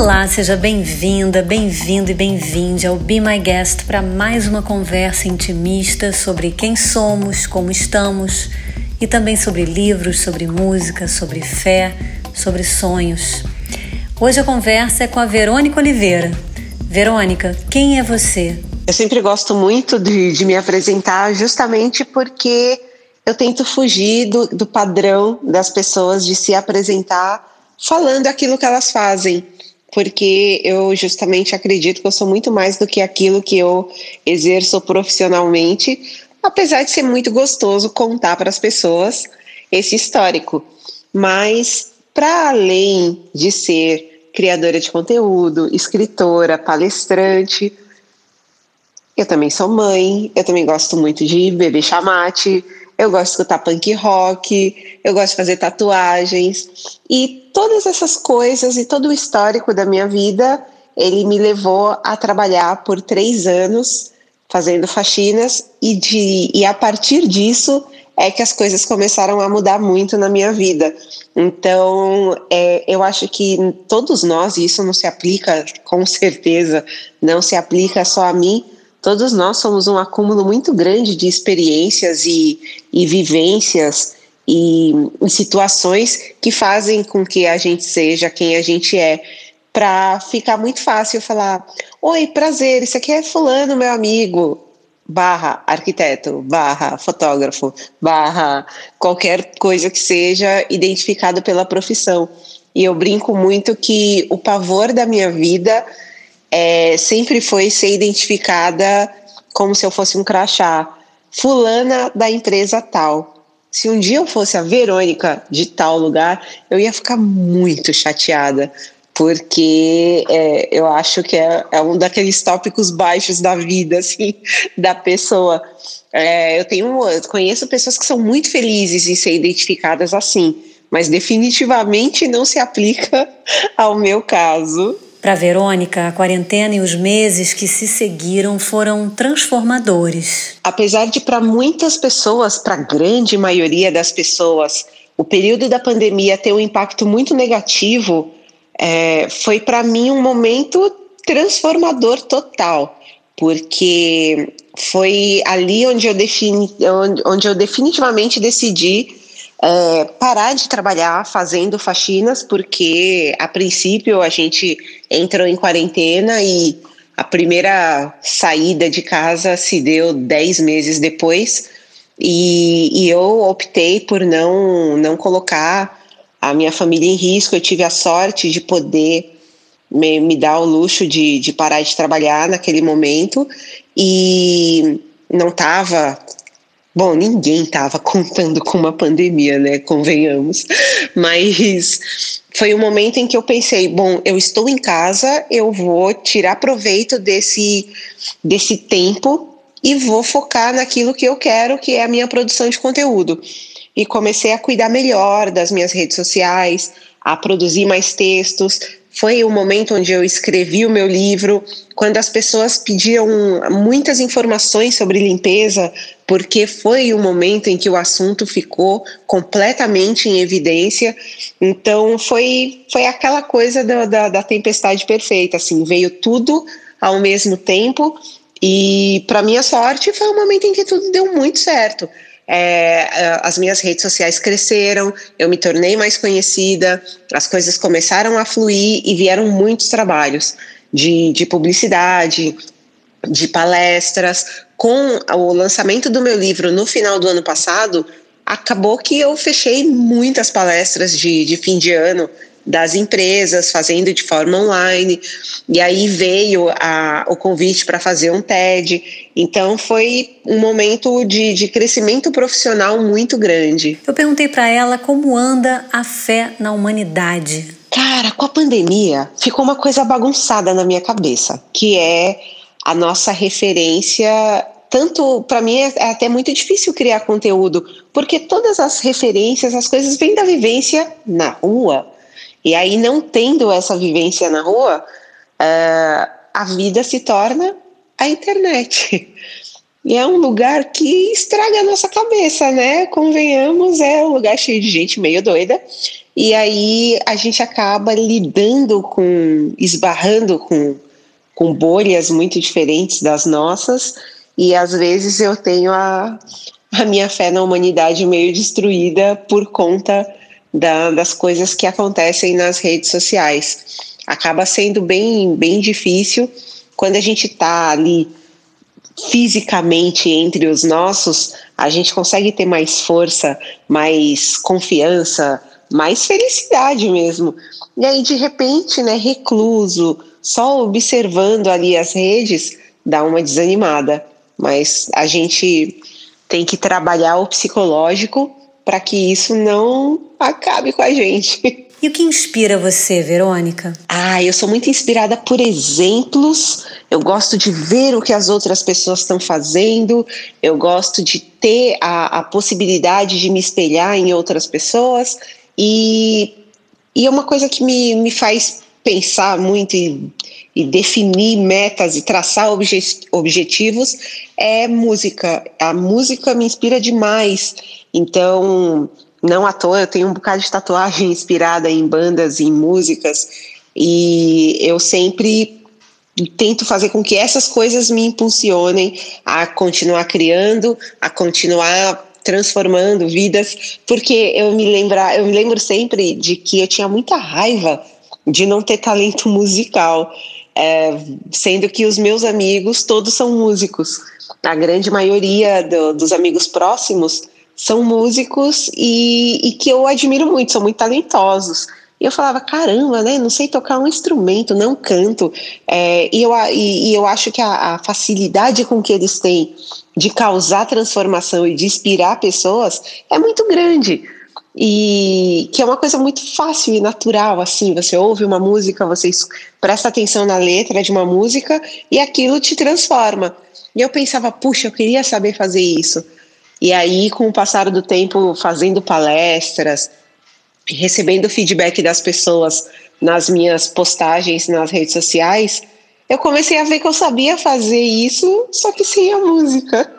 Olá, seja bem-vinda, bem-vindo e bem-vinde ao Be My Guest para mais uma conversa intimista sobre quem somos, como estamos e também sobre livros, sobre música, sobre fé, sobre sonhos. Hoje a conversa é com a Verônica Oliveira. Verônica, quem é você? Eu sempre gosto muito de, de me apresentar justamente porque eu tento fugir do, do padrão das pessoas de se apresentar falando aquilo que elas fazem porque eu justamente acredito que eu sou muito mais do que aquilo que eu exerço profissionalmente, apesar de ser muito gostoso contar para as pessoas esse histórico. Mas, para além de ser criadora de conteúdo, escritora, palestrante, eu também sou mãe, eu também gosto muito de beber chamate, eu gosto de escutar punk rock, eu gosto de fazer tatuagens e todas essas coisas e todo o histórico da minha vida, ele me levou a trabalhar por três anos fazendo faxinas e, de, e a partir disso é que as coisas começaram a mudar muito na minha vida. Então, é, eu acho que todos nós, e isso não se aplica com certeza, não se aplica só a mim, todos nós somos um acúmulo muito grande de experiências e, e vivências e, e situações que fazem com que a gente seja quem a gente é para ficar muito fácil falar: Oi, prazer, isso aqui é Fulano, meu amigo, barra arquiteto, barra fotógrafo, barra qualquer coisa que seja identificado pela profissão. E eu brinco muito que o pavor da minha vida é, sempre foi ser identificada como se eu fosse um crachá. Fulana da empresa tal. Se um dia eu fosse a Verônica de tal lugar, eu ia ficar muito chateada, porque é, eu acho que é, é, um daqueles tópicos baixos da vida, assim, da pessoa. É, eu tenho, eu conheço pessoas que são muito felizes em ser identificadas assim, mas definitivamente não se aplica ao meu caso. Para Verônica, a quarentena e os meses que se seguiram foram transformadores. Apesar de para muitas pessoas, para a grande maioria das pessoas, o período da pandemia ter um impacto muito negativo, é, foi para mim um momento transformador total, porque foi ali onde eu, defini, onde, onde eu definitivamente decidi é, parar de trabalhar fazendo faxinas, porque a princípio a gente entrou em quarentena e a primeira saída de casa se deu dez meses depois. E, e eu optei por não, não colocar a minha família em risco. Eu tive a sorte de poder me, me dar o luxo de, de parar de trabalhar naquele momento e não estava Bom, ninguém estava contando com uma pandemia, né? Convenhamos. Mas foi um momento em que eu pensei: bom, eu estou em casa, eu vou tirar proveito desse, desse tempo e vou focar naquilo que eu quero, que é a minha produção de conteúdo. E comecei a cuidar melhor das minhas redes sociais, a produzir mais textos, foi o momento onde eu escrevi o meu livro, quando as pessoas pediam muitas informações sobre limpeza, porque foi o momento em que o assunto ficou completamente em evidência. Então foi, foi aquela coisa da, da, da tempestade perfeita, assim, veio tudo ao mesmo tempo. E, para minha sorte, foi o momento em que tudo deu muito certo é, as minhas redes sociais cresceram, eu me tornei mais conhecida, as coisas começaram a fluir e vieram muitos trabalhos de, de publicidade, de palestras. Com o lançamento do meu livro no final do ano passado, acabou que eu fechei muitas palestras de, de fim de ano das empresas, fazendo de forma online. E aí veio a, o convite para fazer um TED. Então foi um momento de, de crescimento profissional muito grande. Eu perguntei para ela como anda a fé na humanidade. Cara, com a pandemia ficou uma coisa bagunçada na minha cabeça, que é a nossa referência tanto para mim é, é até muito difícil criar conteúdo, porque todas as referências, as coisas vêm da vivência na rua. E aí, não tendo essa vivência na rua, uh, a vida se torna a internet. E é um lugar que estraga a nossa cabeça, né? Convenhamos, é um lugar cheio de gente meio doida. e aí a gente acaba lidando com, esbarrando com, com bolhas muito diferentes das nossas, e às vezes eu tenho a, a minha fé na humanidade meio destruída por conta da, das coisas que acontecem nas redes sociais. Acaba sendo bem, bem difícil quando a gente está ali fisicamente entre os nossos, a gente consegue ter mais força, mais confiança, mais felicidade mesmo. E aí, de repente, né, recluso, só observando ali as redes, dá uma desanimada. Mas a gente tem que trabalhar o psicológico para que isso não acabe com a gente. E o que inspira você, Verônica? Ah, eu sou muito inspirada por exemplos. Eu gosto de ver o que as outras pessoas estão fazendo. Eu gosto de ter a, a possibilidade de me espelhar em outras pessoas. E, e é uma coisa que me, me faz pensar muito e, e definir metas e traçar obje, objetivos é música. A música me inspira demais. Então, não à toa, eu tenho um bocado de tatuagem inspirada em bandas, em músicas, e eu sempre tento fazer com que essas coisas me impulsionem a continuar criando, a continuar transformando vidas, porque eu me lembrar, eu me lembro sempre de que eu tinha muita raiva de não ter talento musical, é, sendo que os meus amigos todos são músicos. A grande maioria do, dos amigos próximos são músicos e, e que eu admiro muito, são muito talentosos. E eu falava, caramba, né? Não sei tocar um instrumento, não canto. É, e, eu, e, e, eu acho que a, a, facilidade com que eles têm de causar transformação e de inspirar pessoas é muito grande. E que é uma coisa muito fácil e natural, assim. Você ouve uma música, você presta atenção na letra de uma música e aquilo te transforma. E eu pensava, puxa, eu queria saber fazer isso. E aí, com o passar do tempo, fazendo palestras, recebendo feedback das pessoas nas minhas postagens nas redes sociais, eu comecei a ver que eu sabia fazer isso, só que sem a música.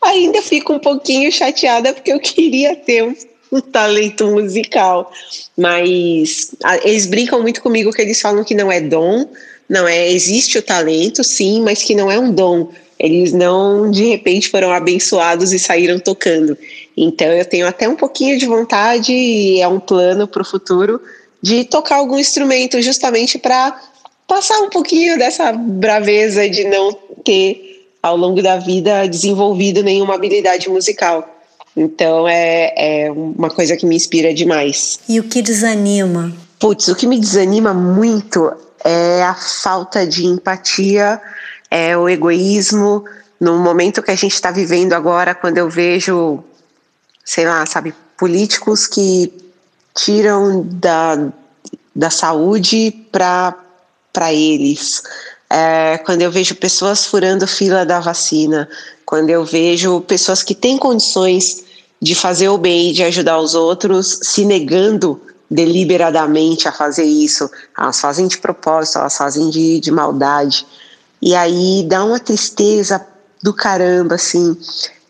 Ainda fico um pouquinho chateada porque eu queria ter um, um talento musical, mas a, eles brincam muito comigo que eles falam que não é dom, não é, existe o talento, sim, mas que não é um dom eles não de repente foram abençoados e saíram tocando. Então eu tenho até um pouquinho de vontade e é um plano para o futuro de tocar algum instrumento justamente para passar um pouquinho dessa braveza de não ter ao longo da vida desenvolvido nenhuma habilidade musical. Então é, é uma coisa que me inspira demais. E o que desanima? Putz, o que me desanima muito é a falta de empatia é o egoísmo. No momento que a gente está vivendo agora, quando eu vejo, sei lá, sabe, políticos que tiram da, da saúde para eles. É, quando eu vejo pessoas furando fila da vacina, quando eu vejo pessoas que têm condições de fazer o bem de ajudar os outros se negando deliberadamente a fazer isso. Elas fazem de propósito, elas fazem de, de maldade. E aí dá uma tristeza do caramba, assim,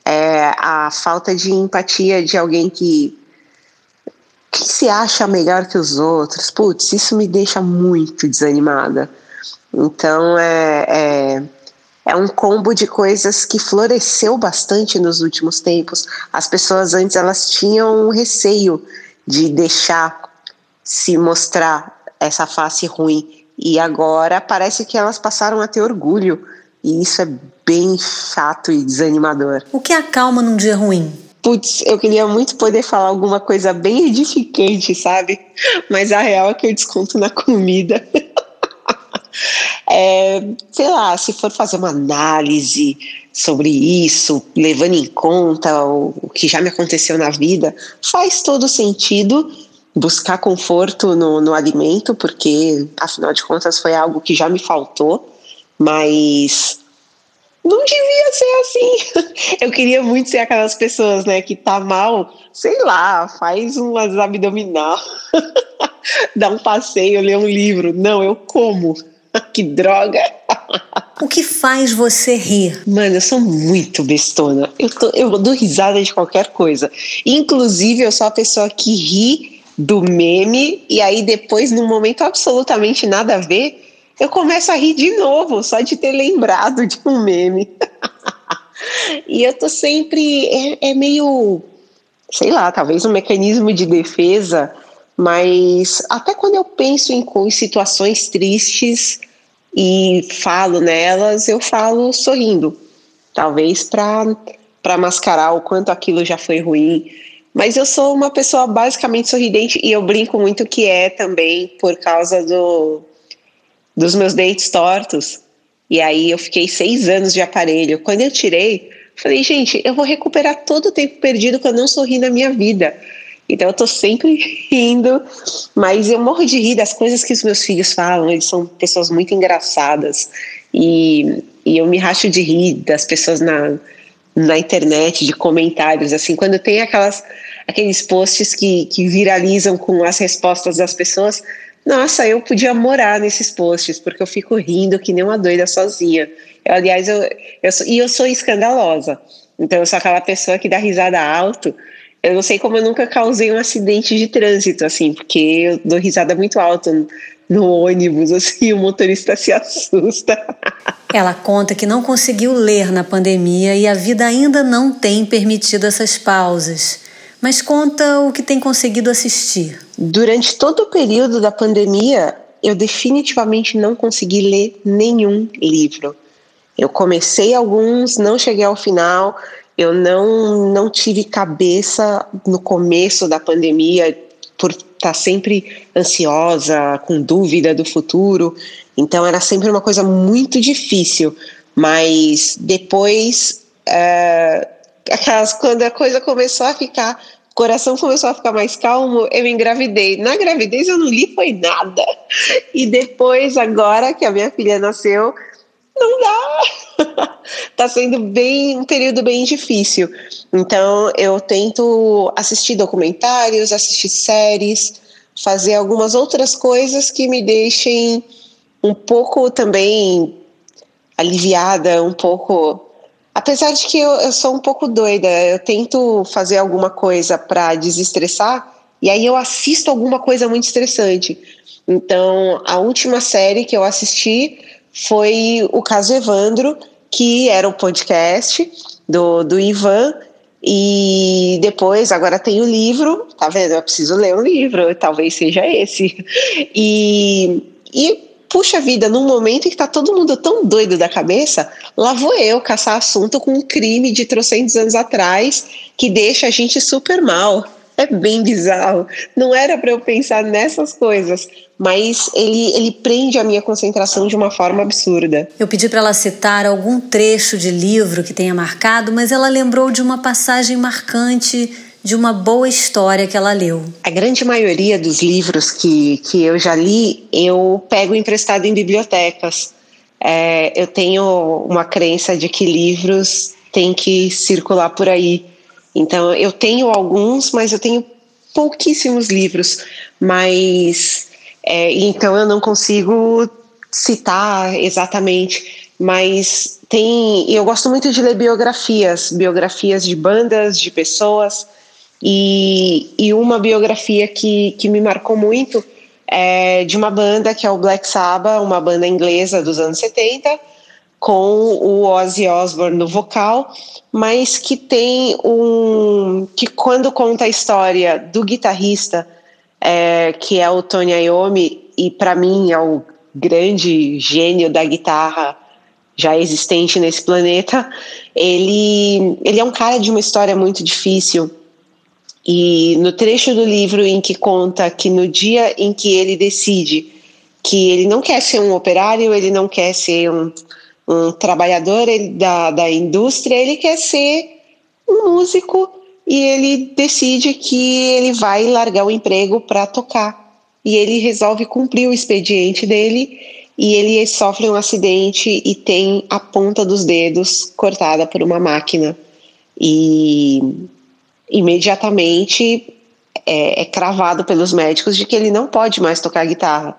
é, a falta de empatia de alguém que, que se acha melhor que os outros. Putz, isso me deixa muito desanimada. Então é, é, é um combo de coisas que floresceu bastante nos últimos tempos. As pessoas antes elas tinham um receio de deixar se mostrar essa face ruim e agora parece que elas passaram a ter orgulho. E isso é bem chato e desanimador. O que acalma num dia ruim? Putz, eu queria muito poder falar alguma coisa bem edificante, sabe? Mas a real é que eu desconto na comida. é, sei lá, se for fazer uma análise sobre isso, levando em conta o, o que já me aconteceu na vida, faz todo sentido buscar conforto no, no alimento, porque afinal de contas foi algo que já me faltou, mas não devia ser assim. Eu queria muito ser aquelas pessoas, né, que tá mal, sei lá, faz umas abdominal, dá um passeio, lê um livro. Não, eu como. que droga. O que faz você rir? Mano, eu sou muito bestona. Eu, tô, eu dou risada de qualquer coisa. Inclusive, eu sou a pessoa que ri do meme, e aí depois, num momento absolutamente nada a ver, eu começo a rir de novo, só de ter lembrado de um meme. e eu tô sempre. É, é, meio. Sei lá, talvez um mecanismo de defesa, mas até quando eu penso em, em situações tristes e falo nelas, eu falo sorrindo. Talvez para mascarar o quanto aquilo já foi ruim. Mas eu sou uma pessoa basicamente sorridente e eu brinco muito que é também por causa do, dos meus dentes tortos. E aí eu fiquei seis anos de aparelho. Quando eu tirei, falei, gente, eu vou recuperar todo o tempo perdido que eu não sorri na minha vida. Então eu tô sempre rindo, mas eu morro de rir das coisas que os meus filhos falam. Eles são pessoas muito engraçadas. E, e eu me racho de rir das pessoas na, na internet, de comentários, assim, quando tem aquelas, aqueles posts que, que viralizam com as respostas das pessoas, nossa, eu podia morar nesses posts, porque eu fico rindo que nem uma doida sozinha. Eu, aliás, eu, eu sou, e eu sou escandalosa. Então, eu sou aquela pessoa que dá risada alto. Eu não sei como eu nunca causei um acidente de trânsito, assim, porque eu dou risada muito alto no ônibus, assim, o motorista se assusta. Ela conta que não conseguiu ler na pandemia e a vida ainda não tem permitido essas pausas mas conta o que tem conseguido assistir. Durante todo o período da pandemia, eu definitivamente não consegui ler nenhum livro. Eu comecei alguns, não cheguei ao final. Eu não não tive cabeça no começo da pandemia por estar sempre ansiosa, com dúvida do futuro. Então era sempre uma coisa muito difícil. Mas depois aquelas, quando a coisa começou a ficar, coração começou a ficar mais calmo, eu engravidei. Na gravidez eu não li foi nada. E depois, agora que a minha filha nasceu, não dá. tá sendo bem um período bem difícil. Então eu tento assistir documentários, assistir séries, fazer algumas outras coisas que me deixem um pouco também aliviada, um pouco Apesar de que eu, eu sou um pouco doida, eu tento fazer alguma coisa para desestressar e aí eu assisto alguma coisa muito estressante. Então, a última série que eu assisti foi o caso Evandro, que era o um podcast do, do Ivan. E depois, agora tem o livro, tá vendo? Eu preciso ler um livro, talvez seja esse. E, e puxa vida, num momento em que tá todo mundo tão doido da cabeça, lá vou eu caçar assunto com um crime de trocentos anos atrás que deixa a gente super mal. É bem bizarro. Não era para eu pensar nessas coisas, mas ele, ele prende a minha concentração de uma forma absurda. Eu pedi para ela citar algum trecho de livro que tenha marcado, mas ela lembrou de uma passagem marcante de uma boa história que ela leu. A grande maioria dos livros que, que eu já li, eu pego emprestado em bibliotecas. É, eu tenho uma crença de que livros têm que circular por aí. Então, eu tenho alguns, mas eu tenho pouquíssimos livros. Mas, é, então, eu não consigo citar exatamente. Mas tem. Eu gosto muito de ler biografias biografias de bandas, de pessoas. E, e uma biografia que, que me marcou muito é de uma banda que é o Black Sabbath, uma banda inglesa dos anos 70, com o Ozzy Osbourne no vocal, mas que tem um. que quando conta a história do guitarrista, é, que é o Tony Iommi, e para mim é o grande gênio da guitarra já existente nesse planeta, ele, ele é um cara de uma história muito difícil e no trecho do livro em que conta que no dia em que ele decide que ele não quer ser um operário, ele não quer ser um, um trabalhador da, da indústria, ele quer ser um músico e ele decide que ele vai largar o emprego para tocar. E ele resolve cumprir o expediente dele e ele sofre um acidente e tem a ponta dos dedos cortada por uma máquina. E imediatamente é, é, cravado pelos médicos de que ele não pode mais tocar guitarra.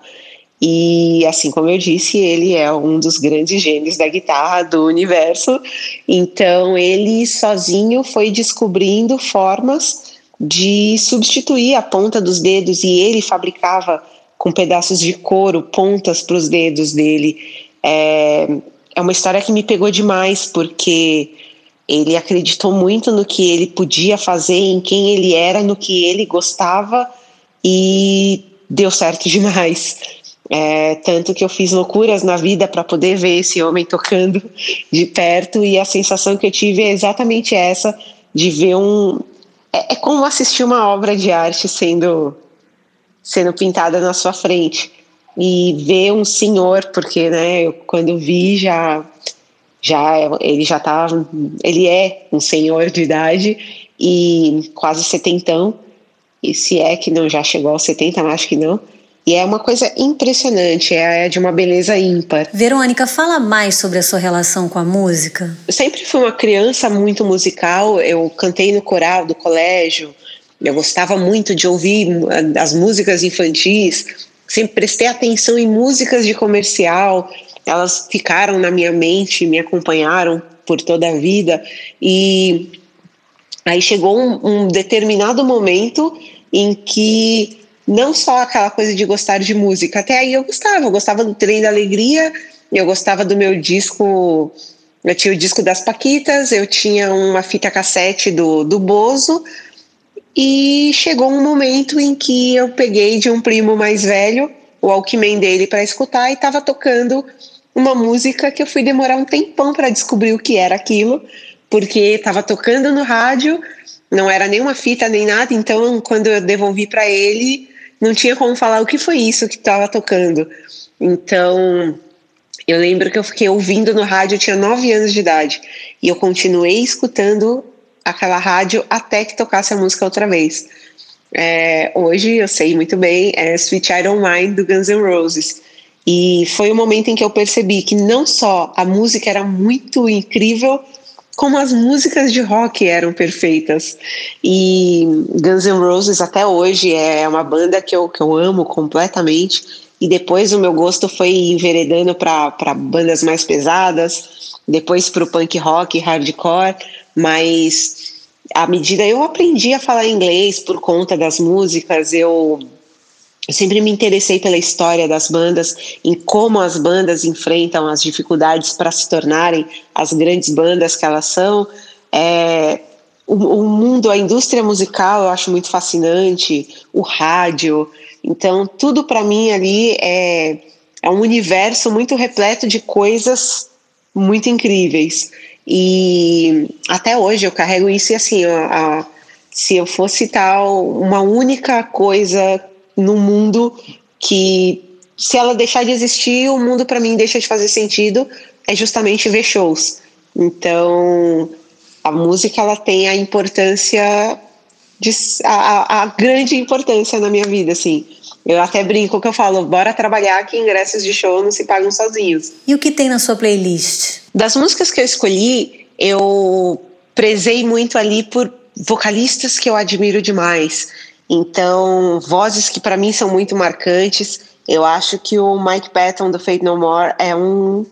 E assim como eu disse, ele é um dos grandes gênios da guitarra do universo. Então ele sozinho foi descobrindo formas de substituir a ponta dos dedos e ele fabricava com pedaços de couro pontas para os dedos dele. É, é uma história que me pegou demais porque ele acreditou muito no que ele podia fazer, em quem ele era, no que ele gostava e deu certo demais. É, tanto que eu fiz loucuras na vida para poder ver esse homem tocando de perto e a sensação que eu tive é exatamente essa de ver um é, é como assistir uma obra de arte sendo sendo pintada na sua frente. E ver um senhor porque né eu, quando vi já já ele já tá ele é um senhor de idade e quase setentão. E se é que não já chegou aos 70 acho que não e é uma coisa impressionante, é de uma beleza ímpar. Verônica, fala mais sobre a sua relação com a música. Eu sempre fui uma criança muito musical, eu cantei no coral do colégio, eu gostava muito de ouvir as músicas infantis, sempre prestei atenção em músicas de comercial, elas ficaram na minha mente, me acompanharam por toda a vida e aí chegou um, um determinado momento em que não só aquela coisa de gostar de música. Até aí eu gostava, eu gostava do Trem da Alegria, eu gostava do meu disco. Eu tinha o disco das Paquitas, eu tinha uma fita cassete do, do Bozo, e chegou um momento em que eu peguei de um primo mais velho o Walkman dele para escutar e estava tocando uma música que eu fui demorar um tempão para descobrir o que era aquilo, porque estava tocando no rádio, não era nenhuma fita nem nada, então quando eu devolvi para ele, não tinha como falar o que foi isso que estava tocando. Então, eu lembro que eu fiquei ouvindo no rádio, eu tinha nove anos de idade, e eu continuei escutando aquela rádio até que tocasse a música outra vez. É, hoje eu sei muito bem, é Sweet Iron Mind do Guns N' Roses. E foi o momento em que eu percebi que não só a música era muito incrível, como as músicas de rock eram perfeitas. E Guns N' Roses até hoje é uma banda que eu, que eu amo completamente. E depois o meu gosto foi enveredando para bandas mais pesadas, depois para o punk rock, hardcore, mas à medida eu aprendi a falar inglês por conta das músicas, eu eu sempre me interessei pela história das bandas, em como as bandas enfrentam as dificuldades para se tornarem as grandes bandas que elas são. É, o, o, mundo, a indústria musical, eu acho muito fascinante, o rádio. Então, tudo para mim ali é, é um universo muito repleto de coisas muito incríveis. E até hoje eu carrego isso e assim, a, a, se eu fosse tal uma única coisa num mundo que, se ela deixar de existir, o mundo para mim deixa de fazer sentido, é justamente ver shows. Então, a música ela tem a importância de, a, a, grande importância na minha vida, assim. Eu até brinco que eu falo, bora trabalhar que ingressos de show não se pagam sozinhos. E o que tem na sua playlist? Das músicas que eu escolhi, eu prezei muito ali por vocalistas que eu admiro demais. Então, vozes que para mim são muito marcantes. Eu acho que o Mike Patton do Fate No More é um.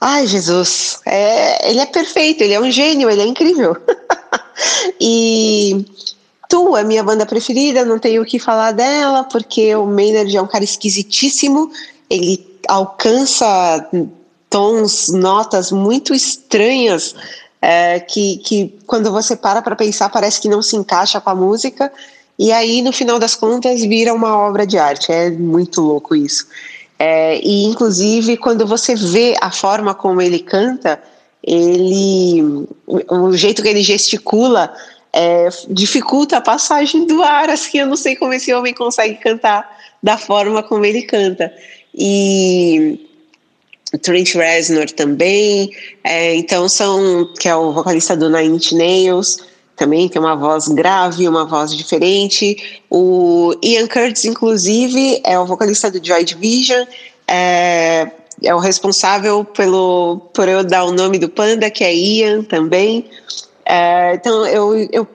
Ai, Jesus! É, ele é perfeito, ele é um gênio, ele é incrível. e Tu é minha banda preferida, não tenho o que falar dela, porque o Maynard é um cara esquisitíssimo, ele alcança tons, notas muito estranhas, é, que, que quando você para para pensar parece que não se encaixa com a música, e aí, no final das contas, vira uma obra de arte. É muito louco isso. É, e, inclusive, quando você vê a forma como ele canta, ele. O jeito que ele gesticula é, dificulta a passagem do ar. Assim, eu não sei como esse homem consegue cantar da forma como ele canta. E. Trent Reznor também, é, então são que é o vocalista do Nine Inch Nails, também tem uma voz grave, uma voz diferente. O Ian Curtis, inclusive, é o vocalista do Joy Division, é, é o responsável pelo, por eu dar o nome do Panda, que é Ian também. É, então, eu, eu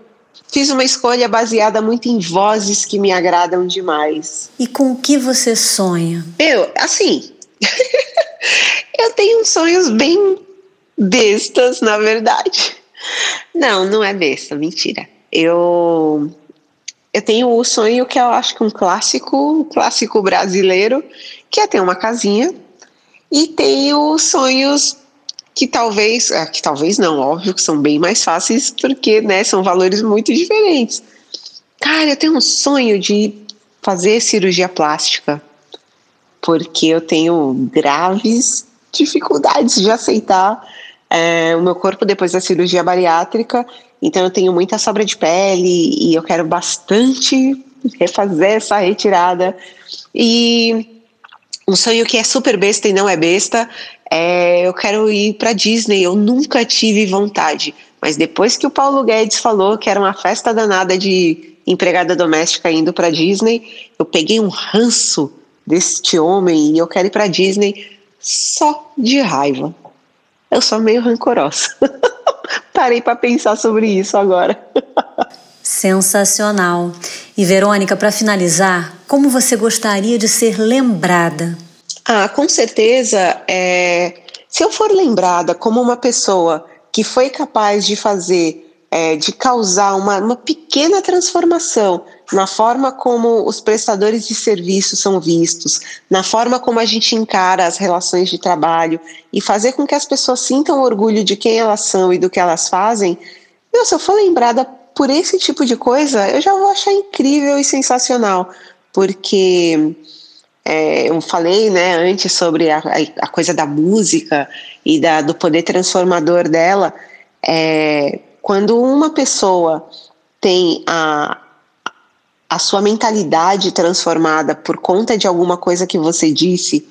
fiz uma escolha baseada muito em vozes que me agradam demais. E com o que você sonha? Eu, assim, eu tenho sonhos bem bestas, na verdade. Não, não é besta, mentira. Eu, eu tenho o sonho que eu acho que um clássico, um clássico brasileiro, que é ter uma casinha. E tenho sonhos que talvez, ah, que talvez não, óbvio que são bem mais fáceis, porque né, são valores muito diferentes. Cara, eu tenho um sonho de fazer cirurgia plástica, porque eu tenho graves dificuldades de aceitar é, o meu corpo depois da cirurgia bariátrica, então eu tenho muita sobra de pele e eu quero bastante refazer essa retirada. E um sonho que é super besta e não é besta é eu quero ir para Disney. Eu nunca tive vontade, mas depois que o Paulo Guedes falou que era uma festa danada de empregada doméstica indo para Disney, eu peguei um ranço deste homem e eu quero ir para Disney só de raiva. Eu sou meio rancorosa. Parei para pensar sobre isso agora. Sensacional. E Verônica, para finalizar, como você gostaria de ser lembrada? Ah, com certeza. É, se eu for lembrada como uma pessoa que foi capaz de fazer é, de causar uma, uma pequena transformação na forma como os prestadores de serviço são vistos, na forma como a gente encara as relações de trabalho e fazer com que as pessoas sintam orgulho de quem elas são e do que elas fazem. Meu, se eu for lembrada por esse tipo de coisa, eu já vou achar incrível e sensacional, porque é, eu falei né, antes sobre a, a, coisa da música e da, do poder transformador dela. É, quando uma pessoa tem a, a sua mentalidade transformada por conta de alguma coisa que você disse,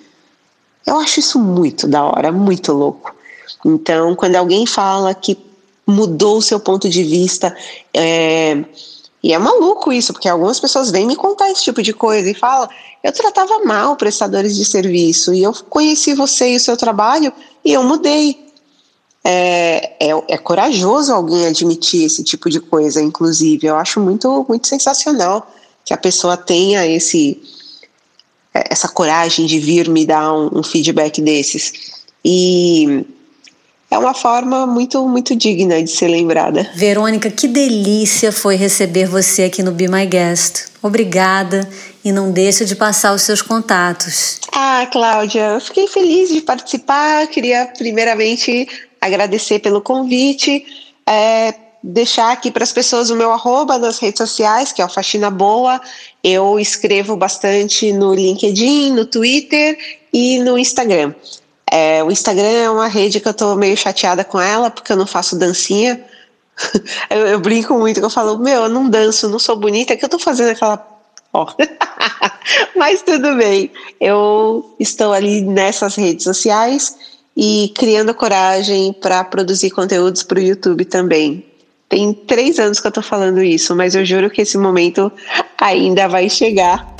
eu acho isso muito da hora, muito louco. Então, quando alguém fala que mudou o seu ponto de vista, é, e é maluco isso, porque algumas pessoas vêm me contar esse tipo de coisa e falam: eu tratava mal prestadores de serviço e eu conheci você e o seu trabalho e eu mudei é, é, é, corajoso alguém admitir esse tipo de coisa, inclusive. Eu acho muito, muito sensacional que a pessoa tenha esse, é, essa coragem de vir me dar um, um feedback desses. E é uma forma muito, muito digna de ser lembrada. Verônica, que delícia foi receber você aqui no Be My Guest. Obrigada e não deixa de passar os seus contatos. Ah, Cláudia, eu fiquei feliz de participar. Queria primeiramente agradecer pelo convite, é, deixar aqui para as pessoas o meu arroba nas redes sociais, que é o Faxina Boa. Eu escrevo bastante no LinkedIn, no Twitter e no Instagram. É, o Instagram é uma rede que eu estou meio chateada com ela, porque eu não faço dancinha. eu, eu, brinco muito, que eu falo, meu, eu não danço, não sou bonita, que eu estou fazendo aquela. Ó. Mas tudo bem. Eu estou ali nessas redes sociais e criando coragem para produzir conteúdos para o YouTube também. Tem três anos que eu estou falando isso, mas eu juro que esse momento ainda vai chegar.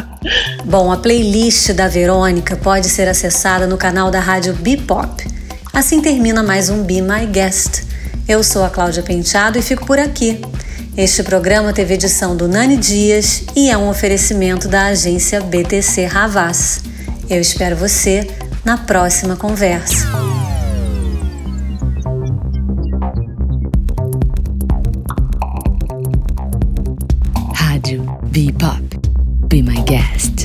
Bom, a playlist da Verônica pode ser acessada no canal da rádio Bipop. Assim termina mais um Be My Guest. Eu sou a Cláudia Penteado e fico por aqui. Este programa teve edição do Nani Dias e é um oferecimento da agência BTC Ravaz. Eu espero você na próxima conversa. Rádio Pop, Be My Guest.